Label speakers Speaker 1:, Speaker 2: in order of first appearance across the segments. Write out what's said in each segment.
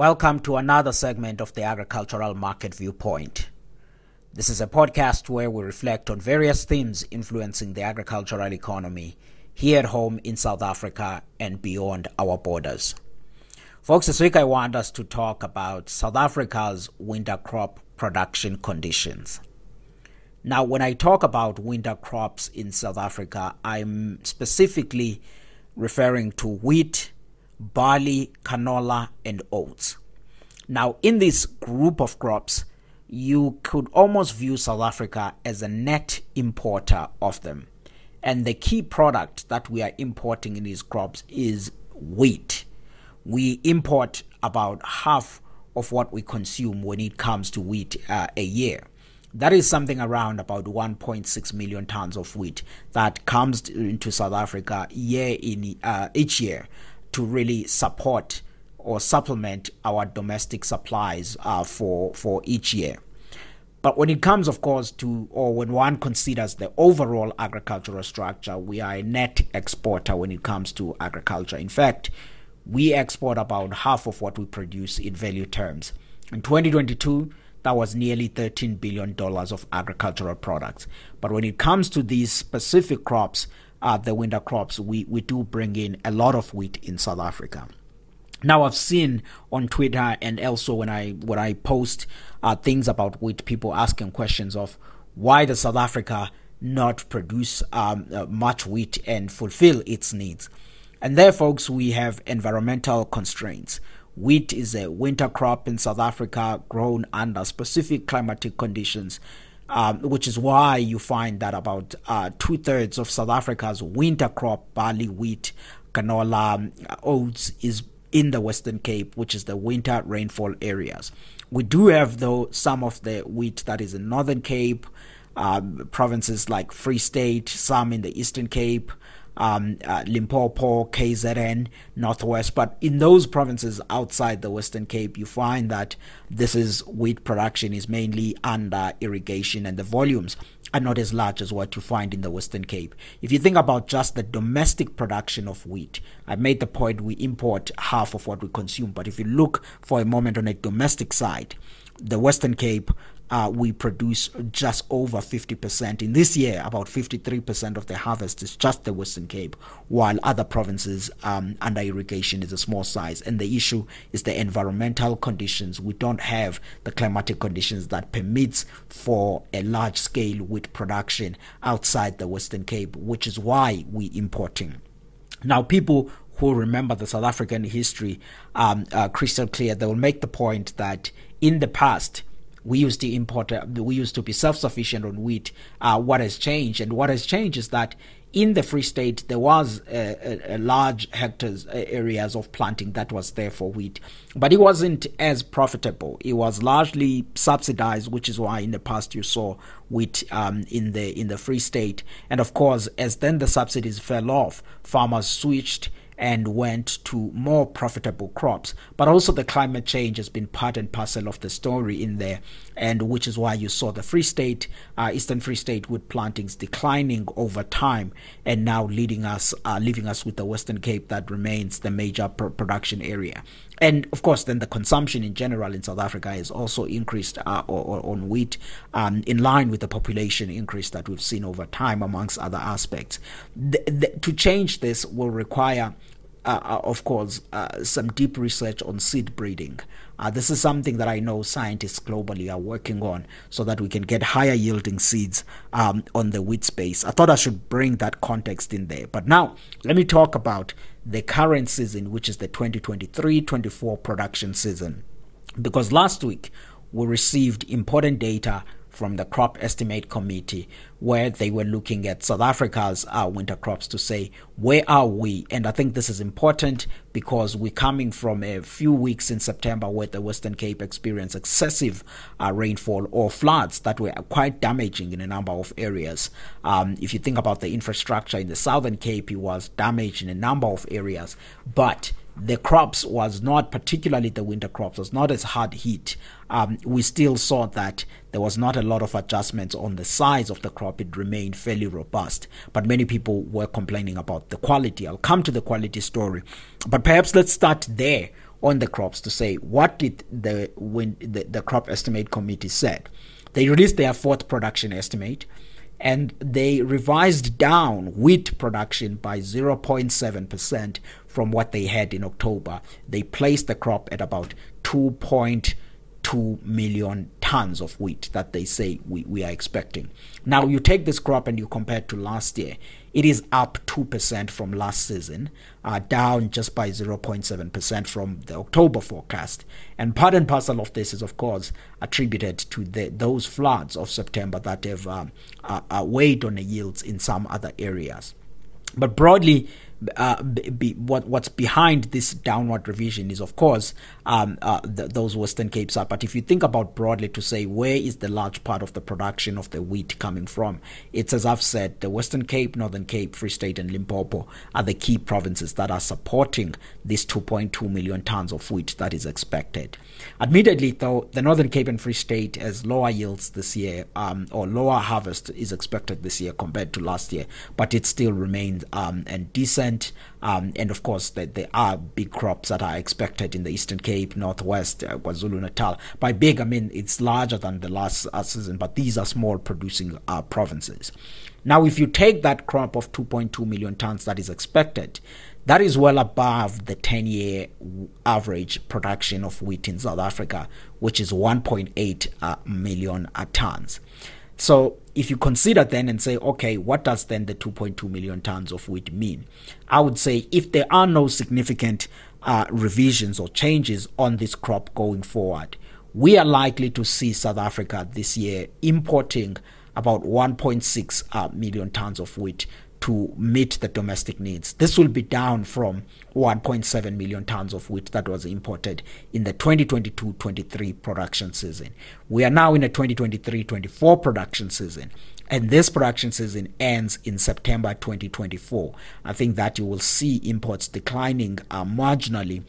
Speaker 1: Welcome to another segment of the Agricultural Market Viewpoint. This is a podcast where we reflect on various themes influencing the agricultural economy here at home in South Africa and beyond our borders. Folks, this week I want us to talk about South Africa's winter crop production conditions. Now, when I talk about winter crops in South Africa, I'm specifically referring to wheat, barley, canola, and oats. Now, in this group of crops, you could almost view South Africa as a net importer of them. And the key product that we are importing in these crops is wheat. We import about half of what we consume when it comes to wheat uh, a year. That is something around about 1.6 million tons of wheat that comes into South Africa year in uh, each year to really support or supplement our domestic supplies uh, for for each year. But when it comes, of course, to or when one considers the overall agricultural structure, we are a net exporter when it comes to agriculture. In fact, we export about half of what we produce in value terms. In 2022, that was nearly $13 billion of agricultural products. But when it comes to these specific crops, uh, the winter crops, we, we do bring in a lot of wheat in South Africa. Now I've seen on Twitter and also when I when I post uh, things about wheat, people asking questions of why does South Africa not produce um, uh, much wheat and fulfill its needs. And there, folks, we have environmental constraints. Wheat is a winter crop in South Africa grown under specific climatic conditions um, which is why you find that about uh, two thirds of South Africa's winter crop, barley, wheat, canola, um, oats, is in the Western Cape, which is the winter rainfall areas. We do have, though, some of the wheat that is in Northern Cape, um, provinces like Free State, some in the Eastern Cape, um, uh, Limpopo, KZN, Northwest. But in those provinces outside the Western Cape, you find that this is wheat production is mainly under irrigation and the volumes are not as large as what you find in the Western Cape. If you think about just the domestic production of wheat, I made the point we import half of what we consume. But if you look for a moment on a domestic side, the Western Cape uh, we produce just over 50%. In this year, about 53% of the harvest is just the Western Cape, while other provinces um, under irrigation is a small size. And the issue is the environmental conditions. We don't have the climatic conditions that permits for a large scale wheat production outside the Western Cape, which is why we're importing. Now, people who remember the South African history um, uh, crystal clear, they will make the point that in the past, we used to import, uh, we used to be self sufficient on wheat. Uh, what has changed? And what has changed is that in the Free State, there was a, a, a, large hectares uh, areas of planting that was there for wheat, but it wasn't as profitable. It was largely subsidized, which is why in the past you saw wheat um, in the in the Free State. And of course, as then the subsidies fell off, farmers switched and went to more profitable crops. But also the climate change has been part and parcel of the story in there, and which is why you saw the Free State, uh, Eastern Free State, wood plantings declining over time, and now leading us, uh, leaving us with the Western Cape that remains the major pr- production area. And of course, then the consumption in general in South Africa has also increased uh, on wheat um, in line with the population increase that we've seen over time, amongst other aspects. The, the, to change this will require uh, uh, of course, uh, some deep research on seed breeding. Uh, this is something that I know scientists globally are working on so that we can get higher yielding seeds um, on the wheat space. I thought I should bring that context in there. But now, let me talk about the current season, which is the 2023 24 production season. Because last week we received important data from the crop estimate committee where they were looking at South Africa's uh, winter crops to say where are we? And I think this is important because we're coming from a few weeks in September where the Western Cape experienced excessive uh, rainfall or floods that were quite damaging in a number of areas. Um, if you think about the infrastructure in the Southern Cape it was damaged in a number of areas. But the crops was not particularly the winter crops was not as hard hit. Um, we still saw that there was not a lot of adjustments on the size of the crop. It remained fairly robust. But many people were complaining about the quality. I'll come to the quality story. But perhaps let's start there on the crops to say what did the the, the crop estimate committee said. They released their fourth production estimate and they revised down wheat production by 0.7% from what they had in October. They placed the crop at about 2.2 million tons of wheat that they say we, we are expecting. Now, you take this crop and you compare it to last year, it is up 2% from last season, uh, down just by 0.7% from the October forecast. And part and parcel of this is, of course, attributed to the, those floods of September that have um, uh, uh, weighed on the yields in some other areas. But broadly, uh, be, what what's behind this downward revision is, of course, um, uh, the, those Western Capes are. But if you think about broadly to say where is the large part of the production of the wheat coming from, it's as I've said, the Western Cape, Northern Cape, Free State, and Limpopo are the key provinces that are supporting this 2.2 million tons of wheat that is expected. Admittedly, though, the Northern Cape and Free State has lower yields this year, um, or lower harvest is expected this year compared to last year, but it still remains um, and decent. Um, and of course, the, there are big crops that are expected in the Eastern Cape, Northwest, uh, KwaZulu Natal. By big, I mean it's larger than the last uh, season, but these are small producing uh, provinces. Now, if you take that crop of 2.2 million tons that is expected, that is well above the 10 year average production of wheat in South Africa, which is 1.8 uh, million uh, tons. So if you consider then and say, okay, what does then the 2.2 million tons of wheat mean? I would say if there are no significant uh, revisions or changes on this crop going forward, we are likely to see South Africa this year importing about 1.6 uh, million tons of wheat to meet the domestic needs. This will be down from 1.7 million tons of wheat that was imported in the 2022 23 production season. We are now in a 2023 24 production season. And this production season ends in September 2024. I think that you will see imports declining uh, marginally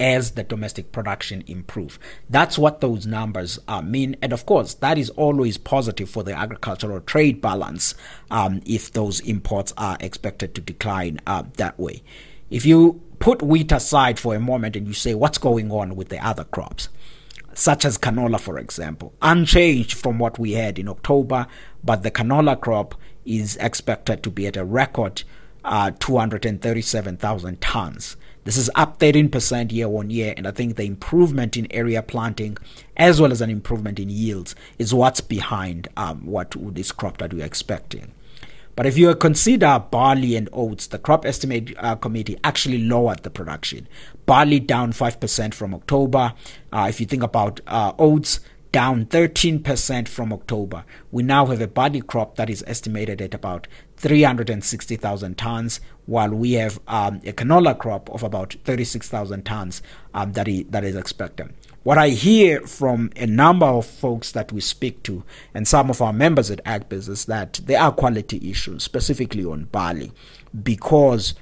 Speaker 1: as the domestic production improve. That's what those numbers uh, mean, and of course, that is always positive for the agricultural trade balance um, if those imports are expected to decline uh, that way. If you put wheat aside for a moment and you say what's going on with the other crops, such as canola, for example, unchanged from what we had in October, but the canola crop is expected to be at a record uh, 237,000 tons. This is up 13% year on year, and I think the improvement in area planting as well as an improvement in yields is what's behind um, what this crop that we're expecting. But if you consider barley and oats, the crop estimate uh, committee actually lowered the production. Barley down 5% from October. Uh, if you think about uh, oats, down 13% from October. We now have a barley crop that is estimated at about 360,000 tons, while we have um, a canola crop of about 36,000 tons um, that, is, that is expected. What I hear from a number of folks that we speak to and some of our members at AgBiz is that there are quality issues, specifically on barley, because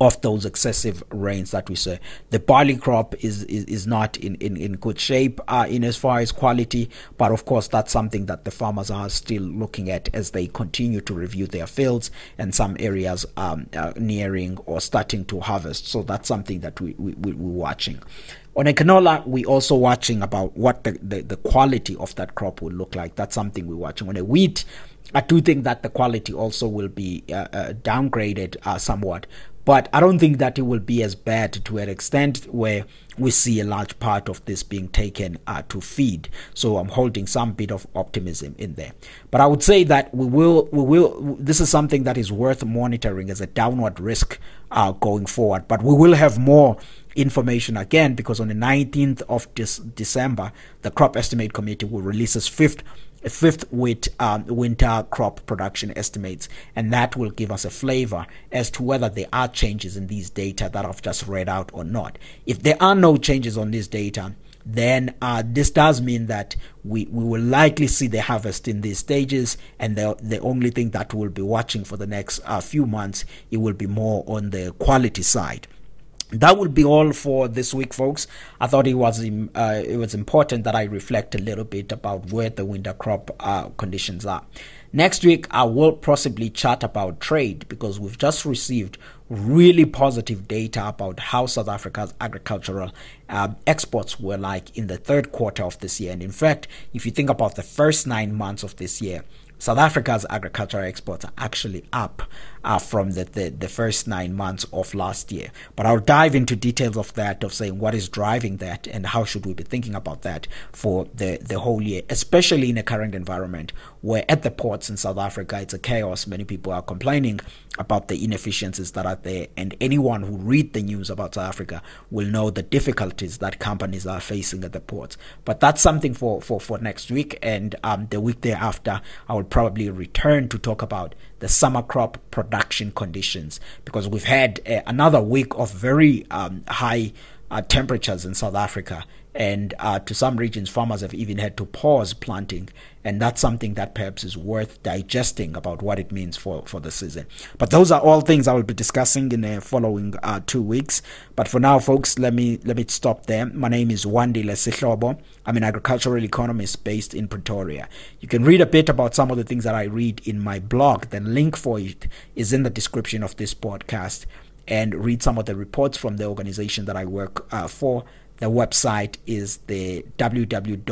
Speaker 1: of those excessive rains that we say. The barley crop is is, is not in, in, in good shape uh, in as far as quality, but of course that's something that the farmers are still looking at as they continue to review their fields and some areas um, uh, nearing or starting to harvest. So that's something that we, we, we're watching. On a canola, we're also watching about what the, the, the quality of that crop will look like. That's something we're watching. On a wheat, I do think that the quality also will be uh, uh, downgraded uh, somewhat, but I don't think that it will be as bad to an extent where we see a large part of this being taken uh, to feed. So I'm holding some bit of optimism in there. But I would say that we will, we will. This is something that is worth monitoring as a downward risk uh, going forward. But we will have more information again because on the 19th of this December, the Crop Estimate Committee will release its fifth fifth with um, winter crop production estimates, and that will give us a flavor as to whether there are changes in these data that I've just read out or not. If there are no changes on this data, then uh, this does mean that we, we will likely see the harvest in these stages, and the, the only thing that we'll be watching for the next uh, few months, it will be more on the quality side that will be all for this week, folks. I thought it was uh, it was important that I reflect a little bit about where the winter crop uh, conditions are. Next week, I will possibly chat about trade because we've just received really positive data about how South Africa's agricultural uh, exports were like in the third quarter of this year. And in fact, if you think about the first nine months of this year, South Africa's agricultural exports are actually up uh, from the, the, the, first nine months of last year. But I'll dive into details of that, of saying what is driving that and how should we be thinking about that for the, the whole year, especially in a current environment where at the ports in South Africa it's a chaos. Many people are complaining about the inefficiencies that are there, and anyone who read the news about South Africa will know the difficulties that companies are facing at the ports. But that's something for, for, for next week, and um, the week thereafter, I will probably return to talk about the summer crop production conditions because we've had uh, another week of very um, high uh, temperatures in South Africa and uh, to some regions, farmers have even had to pause planting. And that's something that perhaps is worth digesting about what it means for, for the season. But those are all things I will be discussing in the following uh, two weeks. But for now, folks, let me let me stop there. My name is Wandile Sihlobo. I'm an agricultural economist based in Pretoria. You can read a bit about some of the things that I read in my blog. The link for it is in the description of this podcast. And read some of the reports from the organization that I work uh, for the website is the www.agbiz.co.za.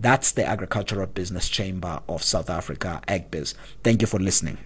Speaker 1: That's the Agricultural Business Chamber of South Africa, AGBIZ. Thank you for listening.